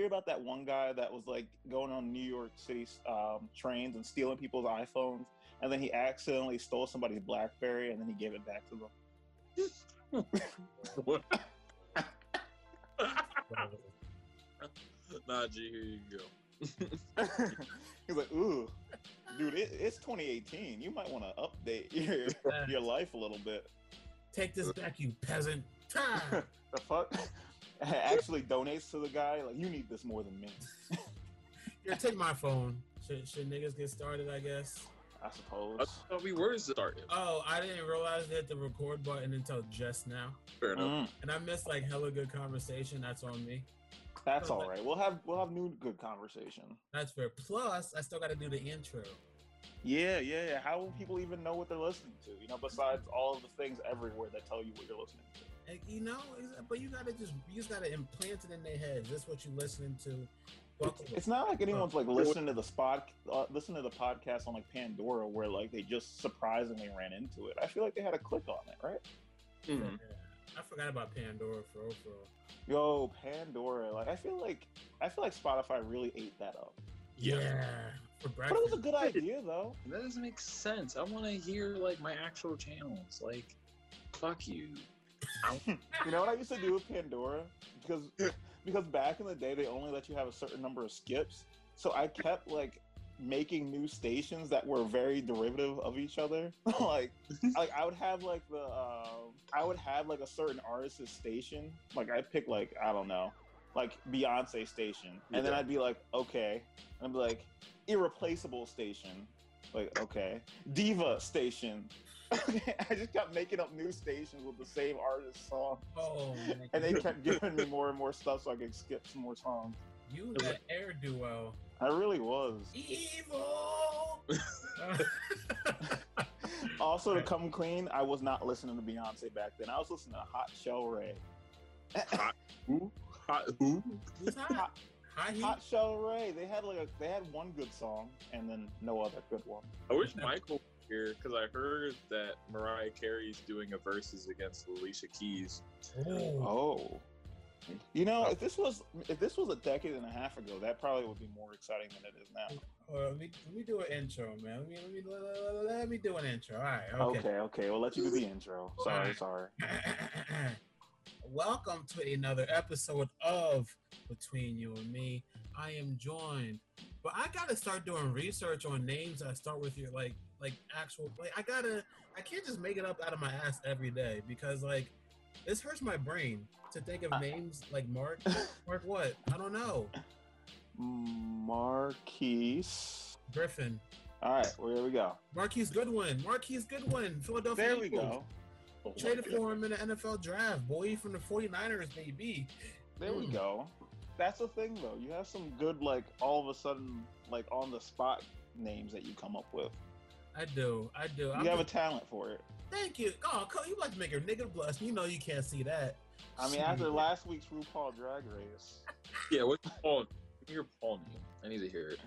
hear about that one guy that was like going on New York City um, trains and stealing people's iPhones, and then he accidentally stole somebody's BlackBerry, and then he gave it back to them. nah, G, here you go. He's like, "Ooh, dude, it, it's 2018. You might want to update your your life a little bit." Take this back, you peasant. The fuck? Actually, donates to the guy. Like, you need this more than me. Here, take my phone. Should, should niggas get started? I guess. I I suppose. thought we were started. Oh, I didn't realize they hit the record button until just now, Fair enough. Mm, and I missed like hella good conversation. That's on me. that's all right. We'll have we'll have new good conversation. That's fair. Plus, I still got to do the intro. Yeah, yeah, yeah. How will people even know what they're listening to? You know, besides all of the things everywhere that tell you what you're listening to. And, you know, but you gotta just you just gotta implant it in their heads. This what you're listening to. Buckle It's not like anyone's like listening to the spot, uh, listen to the podcast on like Pandora, where like they just surprisingly ran into it. I feel like they had a click on it, right? Mhm. Yeah. I forgot about Pandora for real, for real. Yo, Pandora. Like I feel like I feel like Spotify really ate that up. Yeah, for But it was a good idea though. That doesn't make sense. I want to hear like my actual channels. Like, fuck you. You know what I used to do with Pandora? Because because back in the day they only let you have a certain number of skips. So I kept like making new stations that were very derivative of each other. like like I would have like the um I would have like a certain artist's station. Like I'd pick like I don't know, like Beyonce station. And then I'd be like, okay. And I'd be like, irreplaceable station. Like, okay. Diva station. I just kept making up new stations with the same artist song. Oh. And they kept giving me more and more stuff so I could skip some more songs. you that air duo. I really was. Evil. Also, to come clean, I was not listening to Beyonce back then. I was listening to Hot Chelle Rae. Who? Hot, who? Who's hot? High heat. Hot Chelle Rae. They had like a, they had one good song and then no other good one. I wish Michael was here because I heard that Mariah Carey's doing a versus against Alicia Keys. Oh. Oh. You know, if this was if this was a decade and a half ago, that probably would be more exciting than it is now. Well, let me let me do an intro, man. Let me let me let, let- let me do an intro. All right. Okay, Okay. okay, we'll let you do the intro. Sorry, sorry. Welcome to another episode of Between You and Me. I am joined, but I gotta start doing research on names that start with your like like actual like I gotta I can't just make it up out of my ass every day because like this hurts my brain to think of names like Mark. Mark what? I don't know. Marquise. Griffin. All right, well, here we go. Marquise Goodwin. Marquise Goodwin. Philadelphia There we Eagles. go. Oh Traded God. for him in the NFL draft. Boy from the 49ers, maybe. There we Mm. go. That's the thing, though. You have some good, like, all of a sudden, like, on the spot names that you come up with. I do. I do. You I'm have a just- talent for it. thank you. Oh, Cole, you about to make your nigga blush. You know you can't see that. I mean, after last week's RuPaul Drag Race, Yeah, what's Paul? Give me your Paul name. I need to hear it.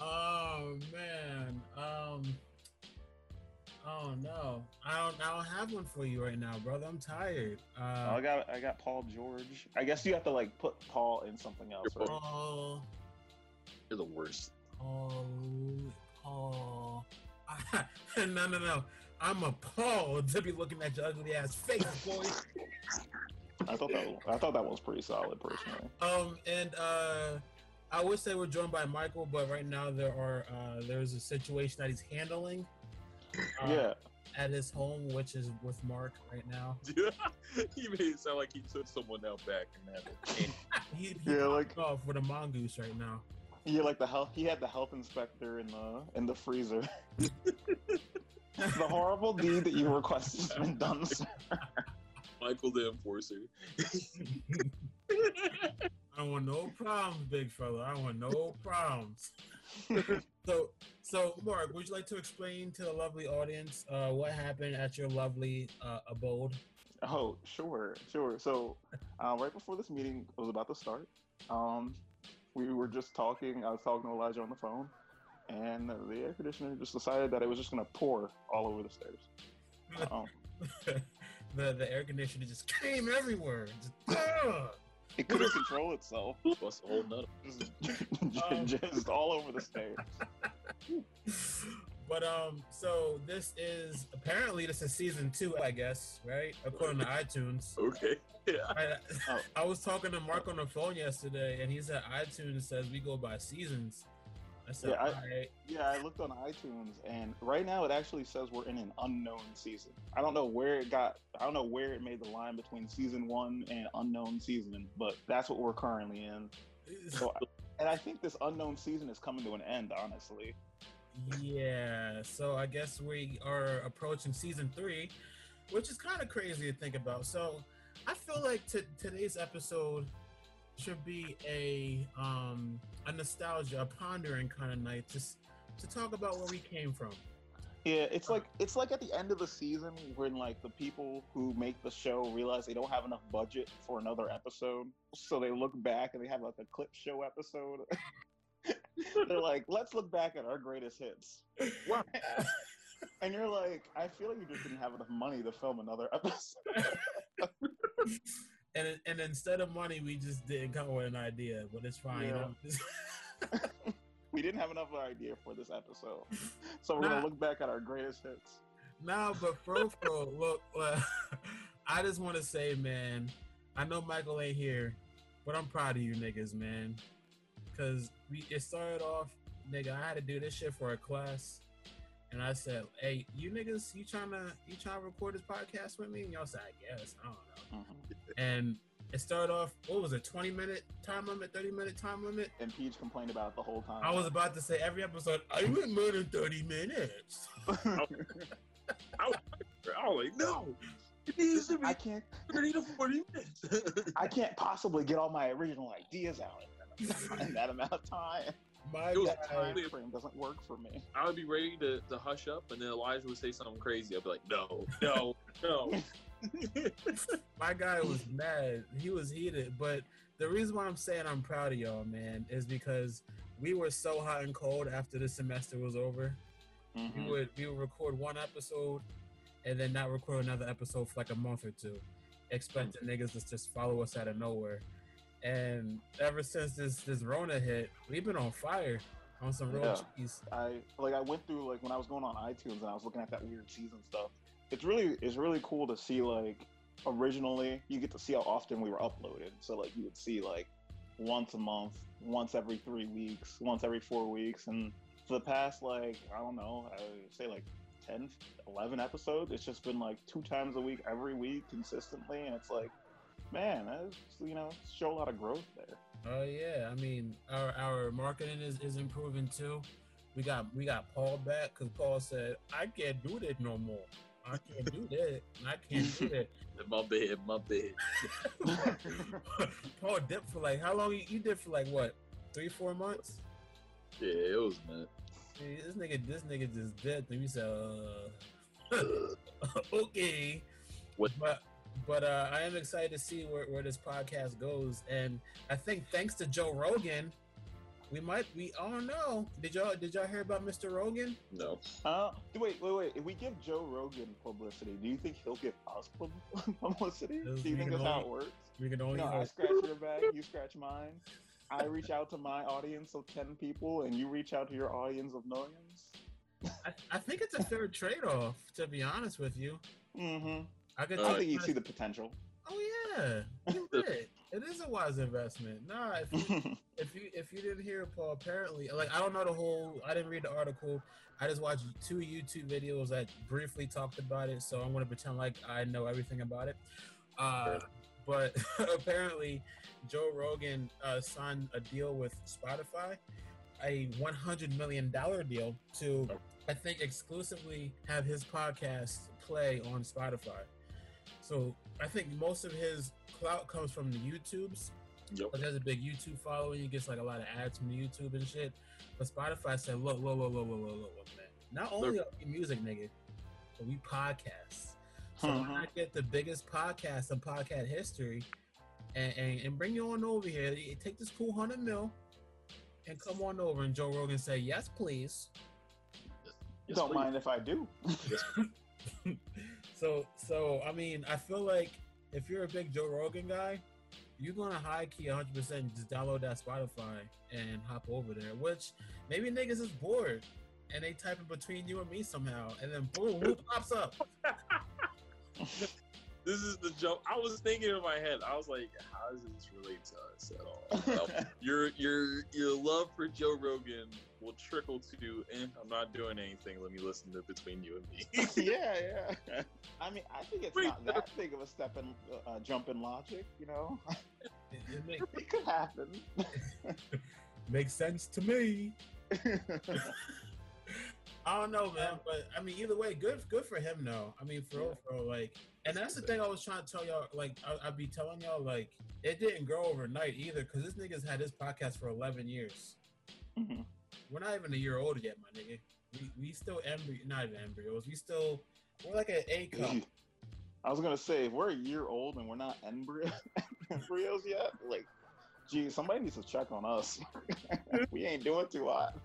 Oh man. Um. Oh no. I don't. I don't have one for you right now, brother. I'm tired. Oh, I Uh, got I got Paul George. I guess you have to like put Paul in something else. Right? Paul. You're the worst. Paul. Paul. no, no, no. I'm appalled to be looking at your ugly ass face, boy. I thought that I thought that was pretty solid, personally. Um, and uh, I would say we're joined by Michael, but right now there are uh, there's a situation that he's handling. uh, yeah, At his home, which is with Mark right now. he made it sound like he took someone out back and had it. He, he Yeah, like- off with a mongoose right now. Yeah, like the health. He had the health inspector in the in the freezer. the horrible deed that you requested has been done. sir. Michael the Enforcer. I don't want no problems, big fella. I want no problems. so, so Mark, would you like to explain to the lovely audience uh, what happened at your lovely uh, abode? Oh, sure, sure. So, uh, right before this meeting was about to start, um, we were just talking. I was talking to Elijah on the phone, and the air conditioner just decided that it was just going to pour all over the stairs. Um, the the air conditioner just came everywhere. Just, ugh. It couldn't control itself. Bust a whole nut. Just, Um, just all over the stage. But um, so this is apparently this is season two, I guess, right? According to iTunes. Okay. Yeah. I, Oh. I was talking to Mark on the phone yesterday, and he said iTunes says we go by seasons. I said, Yeah, I-. Yeah, I looked on iTunes, and right now it actually says we're in an unknown season. I don't know where it got. I don't know where it made the line between season one and unknown season, but that's what we're currently in. So, and I think this unknown season is coming to an end. Honestly, Yeah, so I guess we are approaching season three, which is kind of crazy to think about. So I feel like t- today's episode should be a um a nostalgia, a pondering kind of night s- to talk about where we came from. yeah, it's like it's like at the end of the season when like the people who make the show realize they don't have enough budget for another episode, so they look back and they have like a clip show episode. They're like, let's look back at our greatest hits. Wow. And you're like, I feel like you just didn't have enough money to film another episode. And and instead of money, we just didn't come with an idea, but it's fine. you know? we didn't have enough of an idea for this episode. So we're Nah. gonna look back at our greatest hits. No, but for real, for look, uh, I just want to say, man, I know Michael ain't here, but I'm proud of you niggas, man. Cause we it started off, nigga, I had to do this shit for a class. And I said, Hey, you niggas, you trying to you trying to record this podcast with me? And y'all said, I guess. I don't know. Mm-hmm. And it started off, what was it, 20 minute time limit, 30 minute time limit? And Peach complained about it the whole time. I was about to say every episode, I went more than 30 minutes. I was, I was like, no. It needs to be I can't 30 to 40 minutes. I can't possibly get all my original ideas out in that amount of time. My It was guy, Time frame doesn't work for me. I would be ready to, to hush up, and then Elijah would say something crazy. I'd be like, no, no, no. my guy was mad. He was heated. But the reason why I'm saying I'm proud of y'all, man, is because we were so hot and cold after the semester was over. Mm-hmm. We would we would record one episode and then not record another episode for like a month or two, expecting niggas to just follow us out of nowhere. And ever since this this Rona hit, we've been on fire on some real Yeah. cheese. I like I went through like when I was going on iTunes and I was looking at that weird season stuff. It's really it's really cool to see like originally you get to see how often we were uploaded. So like you would see like once a month, once every three weeks, once every four weeks, and for the past like I don't know, I would say like 10, 11 episodes. It's just been like two times a week, every week consistently, and it's like, man, that's you know show a lot of growth there. Oh yeah, I mean our our marketing is, is improving too. We got we got Paul back because Paul said I can't do that no more. I can't do that. I can't do that. My bad, my bad. Paul dipped for like how long? You, you did for like what? Three four months? Yeah, it was man. See, This nigga this nigga just dipped and we said uh, okay. What? But but uh, I am excited to see where, where this podcast goes, and I think thanks to Joe Rogan, we might we I don't know. Did y'all did y'all hear about Mr. Rogan? No. Uh, wait, wait, wait. If we give Joe Rogan publicity, do you think he'll get us publicity? Does Do you think that's know? how it works? We can only No, I scratch your back, you scratch mine. I reach out to my audience of 10 people, and you reach out to your audience of millions. I, I think it's a fair trade off, to be honest with you. Mm-hmm. I could I think you see the potential. Oh yeah, you're. It is a wise investment. Nah, if you, if you if you didn't hear Paul, apparently, like I don't know the whole. I didn't read the article. I just watched two YouTube videos that briefly talked about it. So I'm gonna pretend like I know everything about it. Uh, but apparently, Joe Rogan uh, signed a deal with Spotify, a 100 million dollar deal to, I think, exclusively have his podcast play on Spotify. So I think most of his clout comes from the YouTubes. Yep. But there's a big YouTube following. He gets like a lot of ads from YouTube and shit. But Spotify said, look, look, look, look, look, look, look, look, man. Not only are we music, nigga, but we podcasts. So why Mhm. not get the biggest podcast in podcast history and, and, and bring you on over here? Take this cool hundred mil and come on over. And Joe Rogan say, yes, please. Yes, Don't please. mind if I do. So so I mean, I feel like if you're a big Joe Rogan guy, you're gonna high key 100 percent just download that Spotify and hop over there. Which maybe niggas is bored and they type in between you and me somehow, and then boom, who pops up? This is the joke. I was thinking in my head. I was like, "How does this relate to us at all?" Your your your love for Joe Rogan will trickle to. Eh, I'm not doing anything. Let me listen to between you and me. yeah, yeah. I mean, I think it's Wait, not that big of a step in uh, jump in logic. You know, It, it make, it could happen. makes sense to me. I don't know, man, but I mean, either way, good, good for him, though. I mean, for real, for real, like, and that's the thing I was trying to tell y'all. Like, I, I'd be telling y'all, like, it didn't grow overnight either, because this nigga's had this podcast for eleven years. Mhm. We're not even a year old yet, my nigga. We we still embryo, not even embryos. We still we're like an A cup. I was gonna say, if we're a year old and we're not embryo embryos yet, like, gee, somebody needs to check on us. we ain't doing too hot.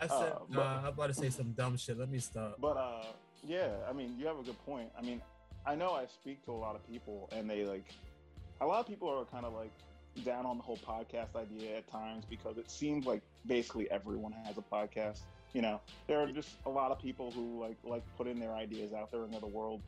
I said, Uh, but- nah, I'm about to say some dumb shit. Let me stop. But uh, yeah, I mean, you have a good point. I mean, I know I speak to a lot of people, and they like, a lot of people are kind of like down on the whole podcast idea at times because it seems like basically everyone has a podcast. You know, there are just a lot of people who like like putting their ideas out there into the world,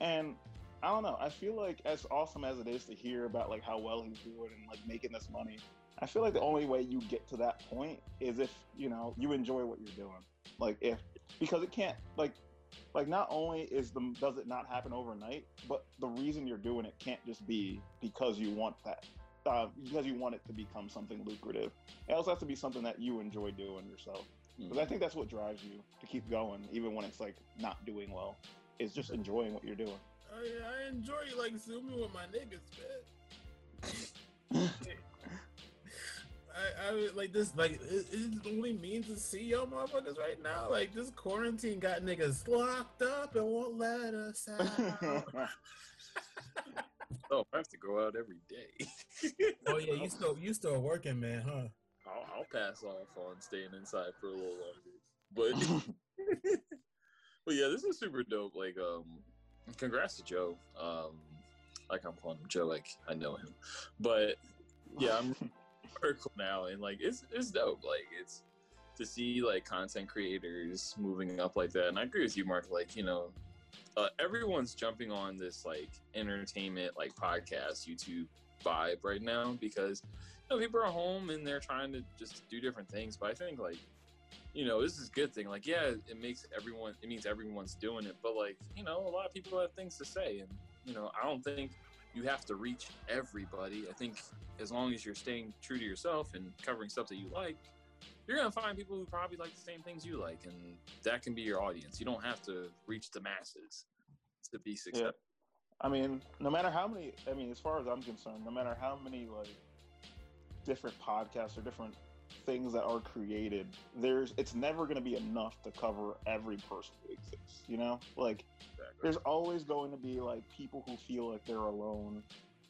and I don't know. I feel like as awesome as it is to hear about like how well he's doing and like making this money, I feel like the only way you get to that point is if you know you enjoy what you're doing. Like if because it can't like like not only is the does it not happen overnight, but the reason you're doing it can't just be because you want that. Uh, because you want it to become something lucrative. It also has to be something that you enjoy doing yourself. Because I think that's what drives you to keep going, even when it's like not doing well. Is just enjoying what you're doing. Yeah, I enjoy like zooming with my niggas, I, I like this like it, it only means to see y'all motherfuckers right now. Like this quarantine got niggas locked up and won't let us out. oh, I have to go out every day. oh yeah, you still you still working, man, huh? I'll, I'll pass off on staying inside for a little longer. But but yeah, this is super dope. Like, um, congrats to Joe. Um, like I'm calling him Joe, like I know him. But yeah, I'm article now, and like it's it's dope. Like it's to see like content creators moving up like that. And I agree with you, Mark. Like you know, uh, everyone's jumping on this like entertainment like podcast YouTube vibe right now because you know people are home and they're trying to just do different things. But I think like you know this is a good thing. Like yeah, it makes everyone. It means everyone's doing it. But like you know, a lot of people have things to say, and you know, I don't think you have to reach everybody. I think as long as you're staying true to yourself and covering stuff that you like, you're gonna find people who probably like the same things you like, and that can be your audience. You don't have to reach the masses to be successful. yeah. I mean, no matter how many, I mean, as far as I'm concerned, no matter how many like different podcasts or different things that are created, there's it's never going to be enough to cover every person who exists. You know, like Exactly. there's always going to be like people who feel like they're alone,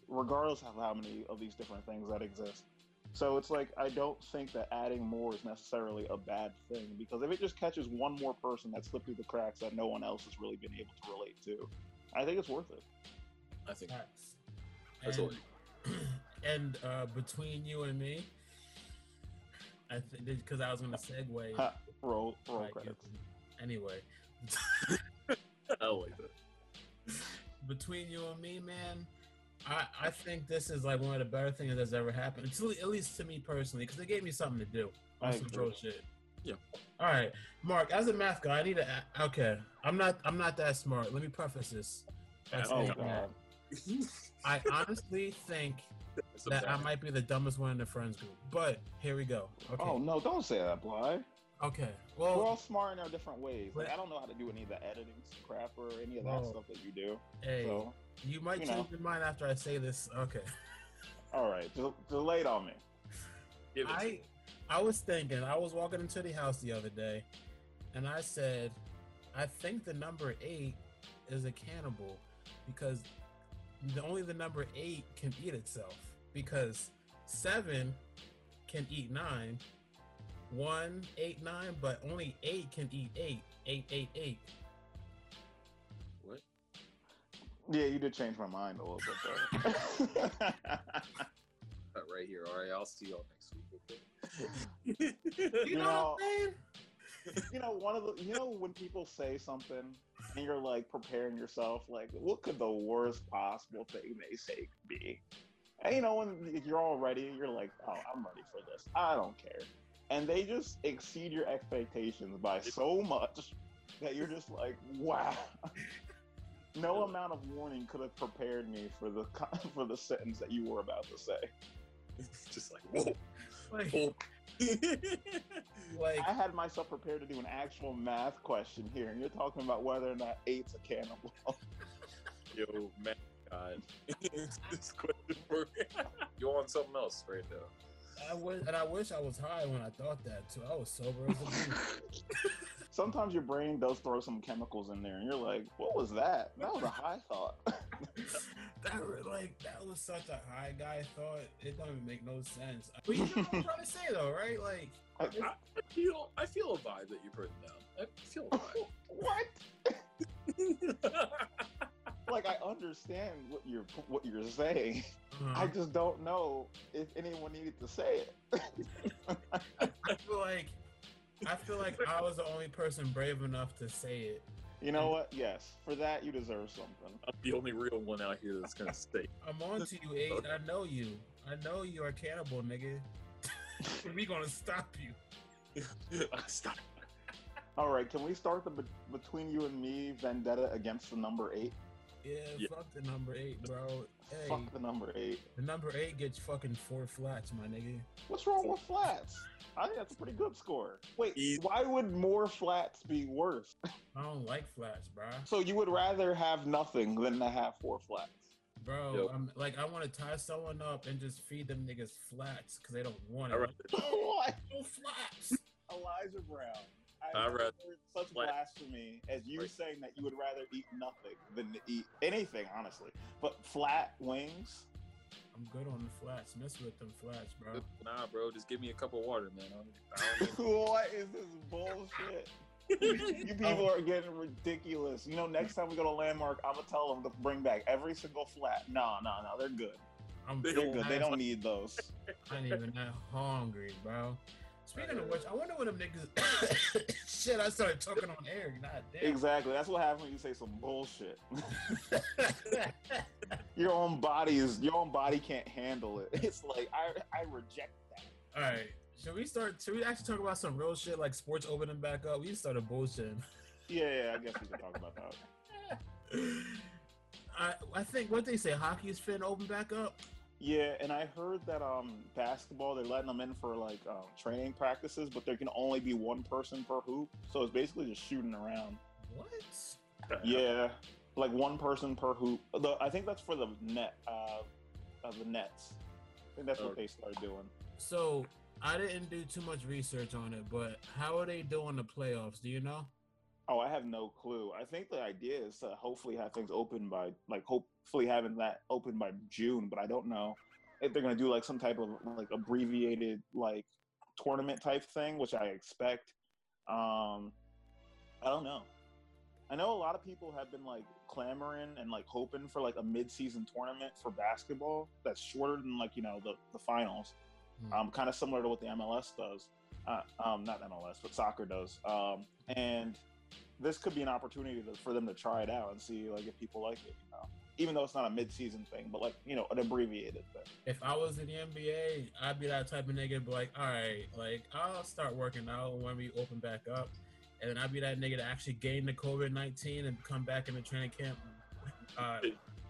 regardless of how many of these different things that exist. So it's like I don't think that adding more is necessarily a bad thing because if it just catches one more person that slipped through the cracks that no one else has really been able to relate to, I think it's worth it. I think Facts. that's and, all. and uh, between you and me, I think because I was gonna segue. Ha, roll roll like, credits. Anyway, I like that. between you and me, man, I, I think this is like one of the better things that's ever happened. To, at least to me personally, because it gave me something to do. I some agree. bro shit. Yeah. All right, Mark. As a math guy, I need to. Okay, I'm not. I'm not that smart. Let me preface this. by Oh god. That I honestly think that I might be the dumbest one in the friends group. But here we go. Okay. Oh no, don't say that, Bly. Okay. Well, We're all smart in our different ways. Like I don't know how to do any of the editing crap or any of that Oh. stuff that you do. hey, So, you might you change know. your mind after I say this. Okay. all right, just, just lay it on me. Give it I me. I was thinking, I was walking into the house the other day, and I said, I think the number eight is a cannibal because the only the number eight can eat itself because seven can eat nine, one, eight, nine, but only eight can eat eight, eight, eight, eight. what? Yeah, you did change my mind a little bit there. Right here. All right, I'll see y'all next week. Okay. You, You know, know- what I'm you know, one of the you know when people say something and you're like preparing yourself, like what could the worst possible thing they say be? And you know when you're all ready, you're like, oh, I'm ready for this. I don't care. And they just exceed your expectations by so much that you're just like, wow. No amount of warning could have prepared me for the for the sentence that you were about to say. It's Just like whoa, Like, whoa. Like I had myself prepared to do an actual math question here, and you're talking about whether or not eight's a cannibal. Yo, man, God, this question for you on something else right now. I wish, and I wish I was high when I thought that too. I was sober as a. Sometimes your brain does throw some chemicals in there, and you're like, "What was that? That was a high thought." that were like that was such a high guy thought. It don't even make no sense. But you know what I'm trying to say though, right? Like, I, I feel, I feel a vibe that you're putting down. I feel a what? Vibe. Like I understand what you're what you're saying. uh, I just don't know if anyone needed to say it. I feel like I feel like I was the only person brave enough to say it. you know what? Yes, for that you deserve something. I'm the only real one out here that's gonna stay. I'm on to you, Aid. I know you. I know you are cannibal, nigga. we gonna stop you. Stop. All right, can we start the be- between you and me vendetta against the number eight? Yeah, Yeah. fuck the number eight, bro. Hey, Fuck the number eight. the number eight gets fucking four flats, my nigga. What's wrong with flats? I think that's a pretty good score. Wait, Easy. why would more flats be worse? I don't like flats, bro. So you would rather have nothing than to have four flats? Bro, Yo. I'm like I want to tie someone up and just feed them niggas flats because they don't want it. I'd what? No flats. Elijah Brown. I'd I've rather- heard such Flat. blasphemy as you Right. saying that you would rather eat nothing than to eat anything, honestly. But flat wings? I'm good on the flats. Mess with them flats, bro. nah, bro, just give me a cup of water, man. I don't, I don't what is this bullshit? You people are getting ridiculous. You know, next time we go to Landmark, I'm gonna tell them to bring back every single flat. No, no, no, they're good. I'm They They're don't good. They don't need those. I ain't even that hungry, bro. Speaking of which, I wonder what them niggas. Shit, I started talking on air. Damn. Exactly. That's what happens when you say some bullshit. your own body is your own body can't handle it. It's like I I reject that. All right. Should we start? Should we actually talk about some real shit like sports opening back up? We started bullshitting. Yeah, yeah, I guess we can talk about that. I I think what they say hockey's fin open back up. Yeah, and I heard that um basketball they're letting them in for like um, training practices, but there can only be one person per hoop, so it's basically just shooting around. What? Yeah, like one person per hoop. The, I think that's for the net, uh, of the nets. I think that's what they started doing. So I didn't do too much research on it, but how are they doing the playoffs? Do you know? Oh, I have no clue. I think the idea is to hopefully have things open by like hopefully having that open by June, but I don't know if they're gonna do like some type of like abbreviated like tournament type thing, which I expect. Um I don't know. I know a lot of people have been like clamoring and like hoping for like a mid-season tournament for basketball that's shorter than like you know the the finals Hmm. um, kind of similar to what the MLS does. Uh, um, not MLS, but soccer does. Um, and this could be an opportunity to, for them to try it out and see like if people like it. You know, even though it's not a mid-season thing, but like you know, an abbreviated thing. If I was in the NBA, I'd be that type of nigga. Be like, all right, like I'll start working out when we open back up, and then I'd be that nigga to actually gain the COVID nineteen and come back in the training camp. Uh,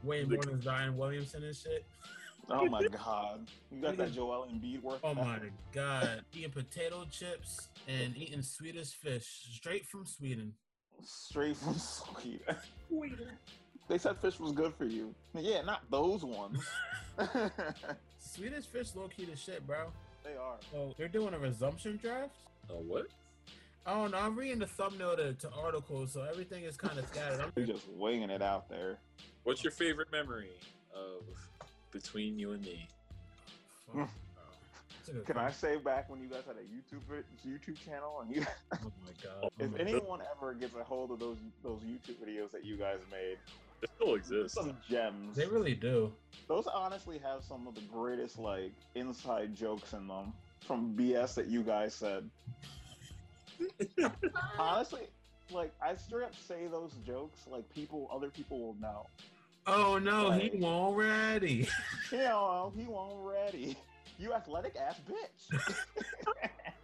way more than Zion Williamson and shit. Oh my god, you got that Joel Embiid work. Oh my god, eating potato chips and eating Swedish fish straight from Sweden. Straight from Sweden. They said fish was good for you. Yeah, not those ones. Swedish fish low key the shit, bro. they are. So they're doing a resumption draft. Oh, what? I don't know. I'm reading the thumbnail to, to articles, so everything is kind of scattered. I'm You're just winging it out there. What's your favorite memory of between you and me? Fuck, bro. That's a good Can I say back when you guys had a YouTube YouTube channel and you, Oh my god. Oh if my anyone ever gets a hold of those those YouTube videos that you guys made, It still exists. some gems. They really do. Those honestly have some of the greatest like inside jokes in them from BS that you guys said. Honestly, like I straight up say those jokes, like people, other people will know. Oh no, Right. he won't ready. You know, he won't ready. You athletic ass bitch.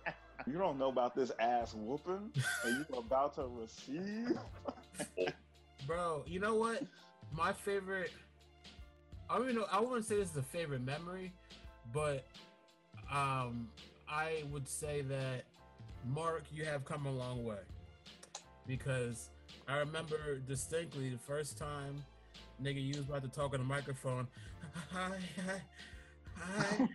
you don't know about this ass whooping, and you about to receive. Bro, you know what? My favorite I don't even know I wouldn't say this is a favorite memory, but um I would say that Mark, you have come a long way. Because I remember distinctly the first time nigga you was about to talk on the microphone. Hi, hi, hi.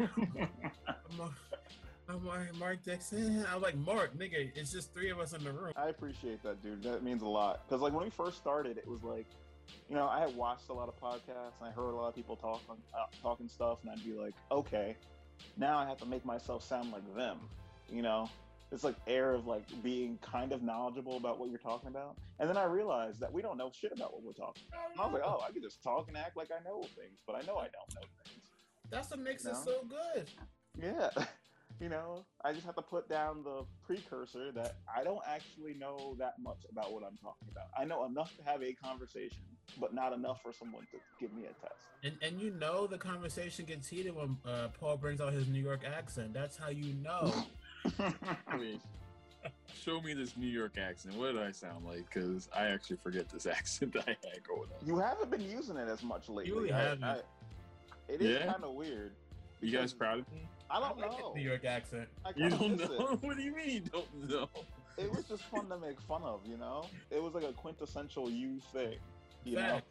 I'm, I'm Mark, Dixon. I was like, Mark, nigga, it's just three of us in the room. I appreciate that, dude. That means a lot. Because like when we first started, it was like, you know, I had watched a lot of podcasts and I heard a lot of people talking, uh, talking stuff, and I'd be like, okay, now I have to make myself sound like them. You know, it's like air of like being kind of knowledgeable about what you're talking about. And then I realized that we don't know shit about what we're talking. about. And I was like, oh, I could just talk and act like I know things, but I know I don't know things. That's what makes it so good. Yeah. You know, I just have to put down the precursor that I don't actually know that much about what I'm talking about. I know enough to have a conversation, but not enough for someone to give me a test. And and you know the conversation gets heated when uh, Paul brings out his New York accent. That's how you know. I mean, show me this New York accent. What do I sound like? Because I actually forget this accent I had growing up. you haven't been using it as much lately. really haven't. I- it is Yeah? kind of weird. You guys proud of me? I don't like know. New York accent. You don't know? It. What do you mean you don't know? it was just fun to make fun of, you know? It was like a quintessential you thing. You know?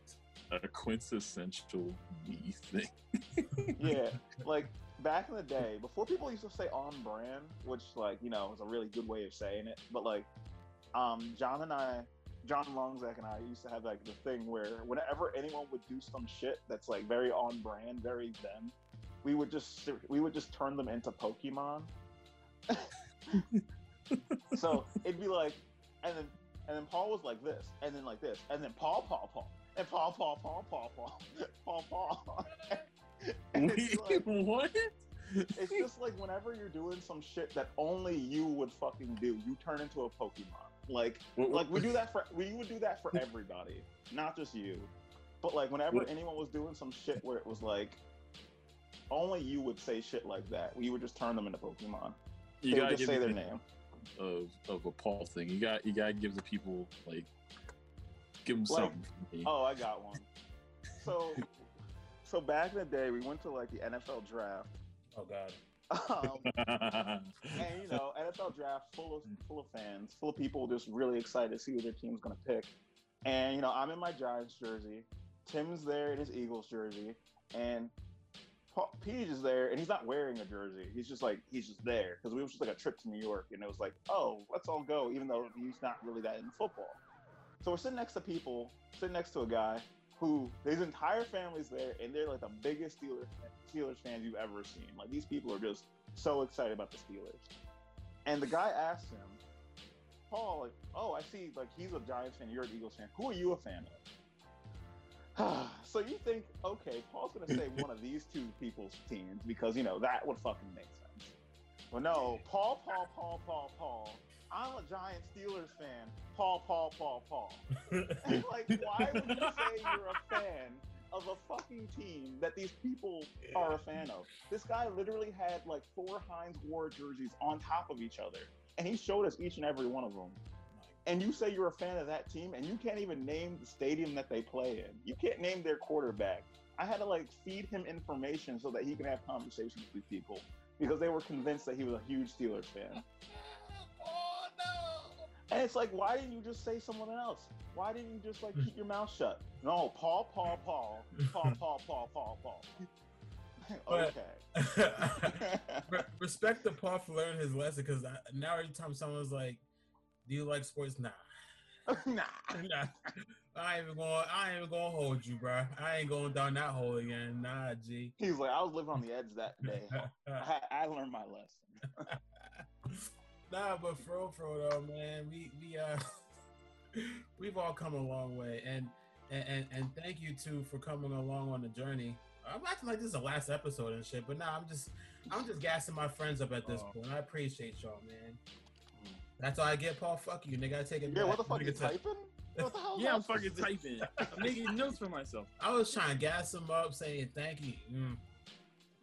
A quintessential me thing. yeah, like back in the day, before people used to say on brand, which like you know is a really good way of saying it, but like um, John and I, John Longzak and I used to have like the thing where whenever anyone would do some shit that's like very on brand, very them, we would just we would just turn them into Pokemon. so it'd be like, and then and then Paul was like this, and then like this, and then Paul, Paul, Paul, and Paul, Paul, Paul, Paul, Paul, Paul, Paul. And it's like- what? it's just like whenever you're doing some shit that only you would fucking do, you turn into a Pokemon. Like, like we do that for we would do that for everybody, not just you. But like whenever anyone was doing some shit where it was like only you would say shit like that, we would just turn them into Pokemon. You they gotta just give say their name. of of a Paul thing. You got you gotta give the people like give them Like- something. Oh, I got one. So, so back in the day, we went to like the NFL draft. Oh God. Um, and you know, NFL draft full of full of fans, full of people just really excited to see who their team's gonna pick. And you know, I'm in my Giants jersey. Tim's there in his Eagles jersey, and Paul, Peach is there, and he's not wearing a jersey. He's just like he's just there because we was just like a trip to New York, and it was like, oh, let's all go, even though he's not really that into football. So we're sitting next to people, sitting next to a guy who his entire family's there, and they're like the biggest Steelers Steelers fans you've ever seen. Like these people are just so excited about the Steelers. And the guy asked him, Paul, like, oh, I see, like he's a Giants fan, you're an Eagles fan. Who are you a fan of? so you think, okay, Paul's gonna say one of these two people's teams because you know that would fucking make sense. Well, no, Paul, Paul, Paul, Paul, Paul. I'm a giant Steelers fan. Paul, Paul, Paul, Paul. like, why would you say you're a fan of a fucking team that these people are a fan of? This guy literally had like four Hines Ward jerseys on top of each other, and he showed us each and every one of them. And you say you're a fan of that team, and you can't even name the stadium that they play in. You can't name their quarterback. I had to like feed him information so that he can have conversations with people because they were convinced that he was a huge Steelers fan. And it's like, why didn't you just say someone else? Why didn't you just like keep your mouth shut? No, Paul, Paul, Paul, Paul, Paul, Paul, Paul, Paul. Okay. Respect to Paul for learning his lesson because now every time someone's like, "Do you like sports?" Nah, nah. nah. I ain't even going. I ain't even gonna hold you, bro. I ain't going down that hole again. Nah, G. He's like, I was living on the edge that day. I, I learned my lesson. Nah, but for real, for real though, man, we we uh we've all come a long way, and and and, and thank you too for coming along on the journey. I'm acting like this is the last episode and shit, but nah, I'm just I'm just gassing my friends up at this Oh. point. I appreciate y'all, man. That's all I get, Paul. Fuck you, nigga. I take it Yeah, back. what the fuck Nigga you said- typing? What the hell? Yeah, I'm fucking typing. I'm making notes for myself. I was trying to gas him up, saying thank you. Mm.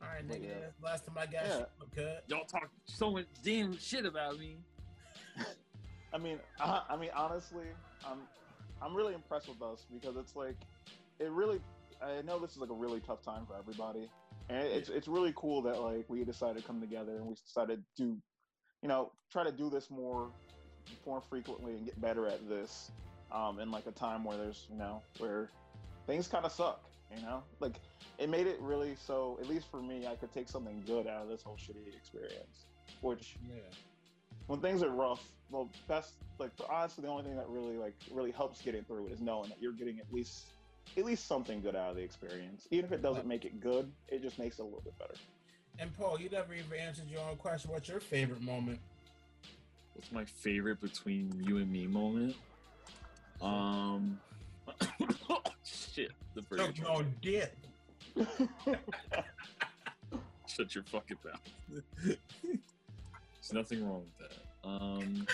All right, nigga. Yeah. Last time I got Yeah. you up, cut. Y'all talk so much damn shit about me. I mean, I, I mean, honestly, I'm, I'm really impressed with us because it's like, it really. I know this is like a really tough time for everybody, and it's it's really cool that like we decided to come together and we decided to, you know, try to do this more, more frequently and get better at this, um, in like a time where there's you know where things kind of suck, you know, like it made it really so at least for me I could take something good out of this whole shitty experience, which Yeah. when things are rough, well, that's like honestly the only thing that really like really helps getting through it is knowing that you're getting at least at least something good out of the experience. Even if it doesn't make it good, it just makes it a little bit better. And Paul, you never even answered your own question. What's your favorite moment? What's my favorite between you and me moment? Um, shit. The burger. your own dick. Shut your fucking mouth. There's nothing wrong with that. Um,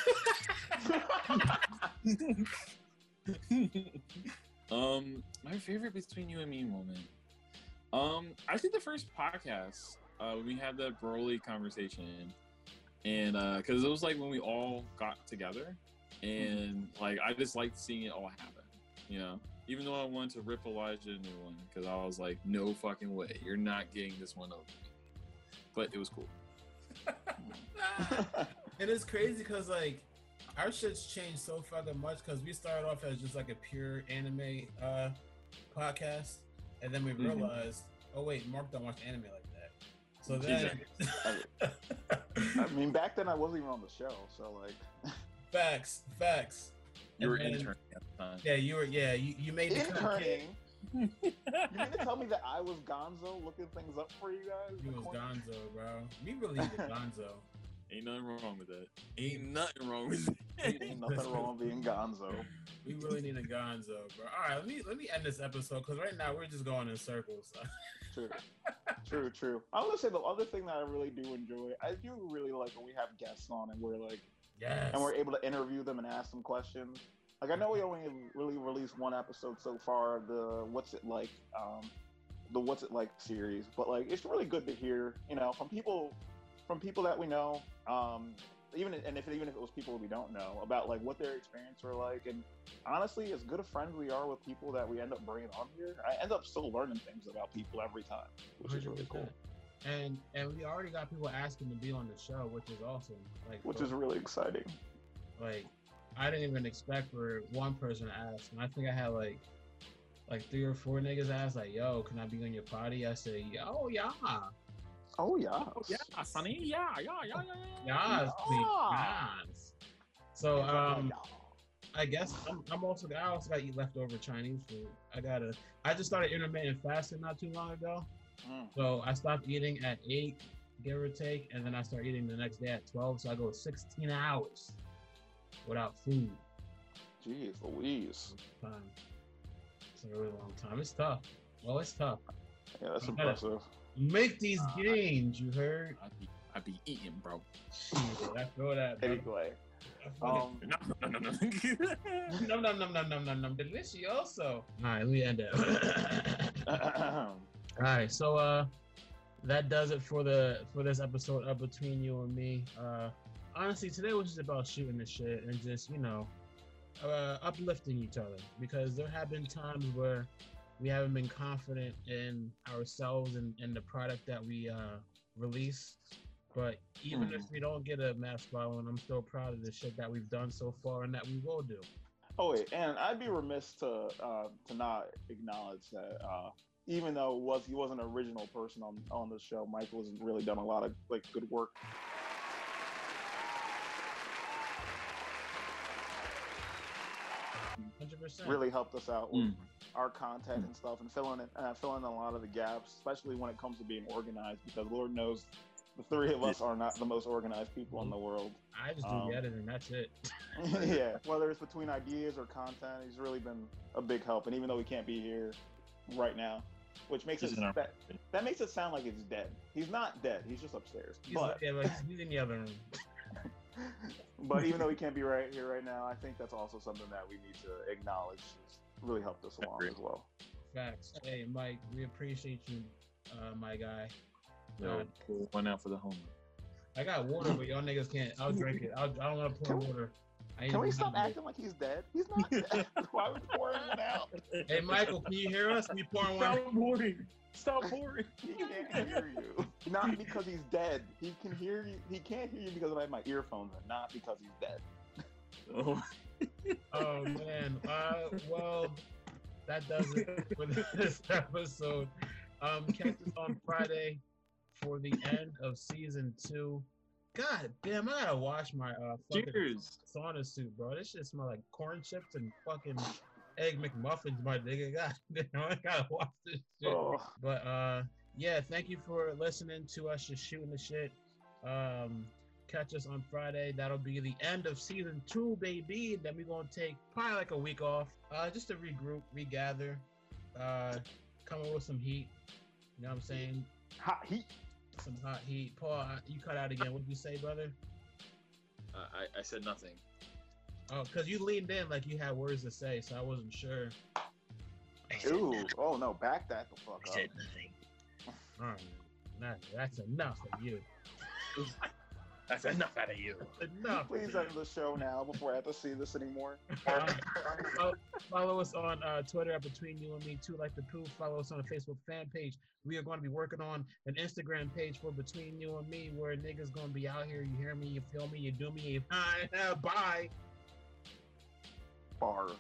um, my favorite between you and me moment. Um, I think the first podcast, uh, we had that Broly conversation, and uh, because it was like when we all got together, and like I just liked seeing it all happen, you know. Even though I wanted to rip Elijah a new one, because I was like, no fucking way, you're not getting this one over me. But it was cool. And it's crazy because like our shit's changed so fucking much because we started off as just like a pure anime uh podcast, and then we Mhm. realized, oh wait, Mark don't watch anime like that. So then, I mean, back then I wasn't even on the show, so like facts, facts. You were And then- interning at the time. Yeah, you were. Yeah, you, you made the cut. interning. You mean to tell me that I was Gonzo looking things up for you guys? You was Gonzo, bro. We really needed Gonzo. Ain't nothing wrong with that. Ain't nothing wrong with Ain't that. nothing wrong with being Gonzo. We really need a Gonzo, bro. All right, let me let me end this episode because right now we're just going in circles. True, true, true. I want to say the other thing that I really do enjoy, I do really like when we have guests on and we're like, yes. and we're able to interview them and ask them questions. Like I know we only really released one episode so far, of the "What's It Like," um, the "What's It Like" series, but like it's really good to hear, you know, from people, from people that we know, um, even and if even if it was people we don't know about like what their experience were like, and honestly, as good a friends we are with people that we end up bringing on here, I end up still learning things about people every time, which is really cool, And and we already got people asking to be on the show, which is awesome. Like which is really exciting. like I didn't even expect for one person to ask, and I think I had like like three or four niggas ask like, "Yo, can I be on your party?" I said, "Yo, yeah, Oh yeah, yeah, Sonny. Yeah, yeah, yeah, yeah. yes, please, Yeah. yes." So um, I guess I'm, I'm also I also got to eat leftover Chinese food. I gotta. I just started intermittent fasting not too long ago, Mm. so I stopped eating at eight, give or take, and then I start eating the next day at twelve. So I go 16 hours without food. Jeez, Louise. time. It's a really long time. It's tough. Oh, it's tough. Yeah, that's I gotta- impressive. Make these Uh, gains, you heard? I be, I be eating, bro. Shit, I feel that. Bro. Anyway, I feel um, No, no, no, no. it. Num num num num num num num delicioso. All right, let me end it. All right, so uh, that does it for the for this episode of Between You and Me. Uh, honestly, today was just about shooting the shit and just you know, uh, uplifting each other because there have been times where we haven't been confident in ourselves and, and the product that we uh, release. But even Mhm. if we don't get a mass following, I'm still proud of the shit that we've done so far and that we will do. oh wait, and I'd be remiss to uh, to not acknowledge that uh, even though was he wasn't an original person on on the show, Michael has really done a lot of like good work. Hundred percent. really helped us out with Mm. our content and stuff, and filling it, uh, filling a lot of the gaps, especially when it comes to being organized. Because Lord knows, the three of us are not the most organized people in the world. I just do Um, the editing. That's it. yeah, whether it's between ideas or content, he's really been a big help. And even though he can't be here right now, which makes He's it our- that, that makes it sound like he's dead. He's not dead. He's just upstairs. He's, But yeah, but he's in the other room. but even though we can't be right here right now, I think that's also something that we need to acknowledge. It's really helped us along as well. Facts. Hey, Mike, we appreciate you, uh, my guy. Yo, pull one out for the home. I got water, but y'all niggas can't. I'll drink it. I'll, I don't want to pour water. I Can we stop gonna acting like he's dead? He's not dead. Why are we pouring one out? Hey, Michael, can you hear us? We pouring one. Stop boring. Stop boring. He can't hear you. Not because he's dead. He can hear you. He can't hear you because I have my earphones in, not because he's dead. Oh, Oh man. Uh, well, that does it for this episode. Um, catch us on Friday for the end of season two. God damn, I gotta wash my uh fucking cheers. sauna suit, bro. This shit smell like corn chips and fucking egg McMuffins, my nigga. God damn, I gotta wash this shit. Oh, But uh yeah, thank you for listening to us just shooting the shit. Um catch us on Friday. That'll be the end of season two, baby. Then we're gonna take probably like a week off. Uh just to regroup, regather, uh come up with some heat. You know what I'm saying? hot heat. Some hot heat. Paul, you cut out again. What did you say, brother? Uh, I, I said nothing. Oh, because you leaned in like you had words to say, so I wasn't sure. Ooh. Oh no, back that the fuck up. All right, that, that's enough of you. That's enough out of you. Enough. Please end the show now before I have to see this anymore. Um, follow, follow us on uh, Twitter at Between You and Me, Too Like the Pooh. Follow us on the Facebook fan page. We are going to be working on an Instagram page for Between You and Me where niggas going to be out here. You hear me, you feel me, you do me, you bye. Bars.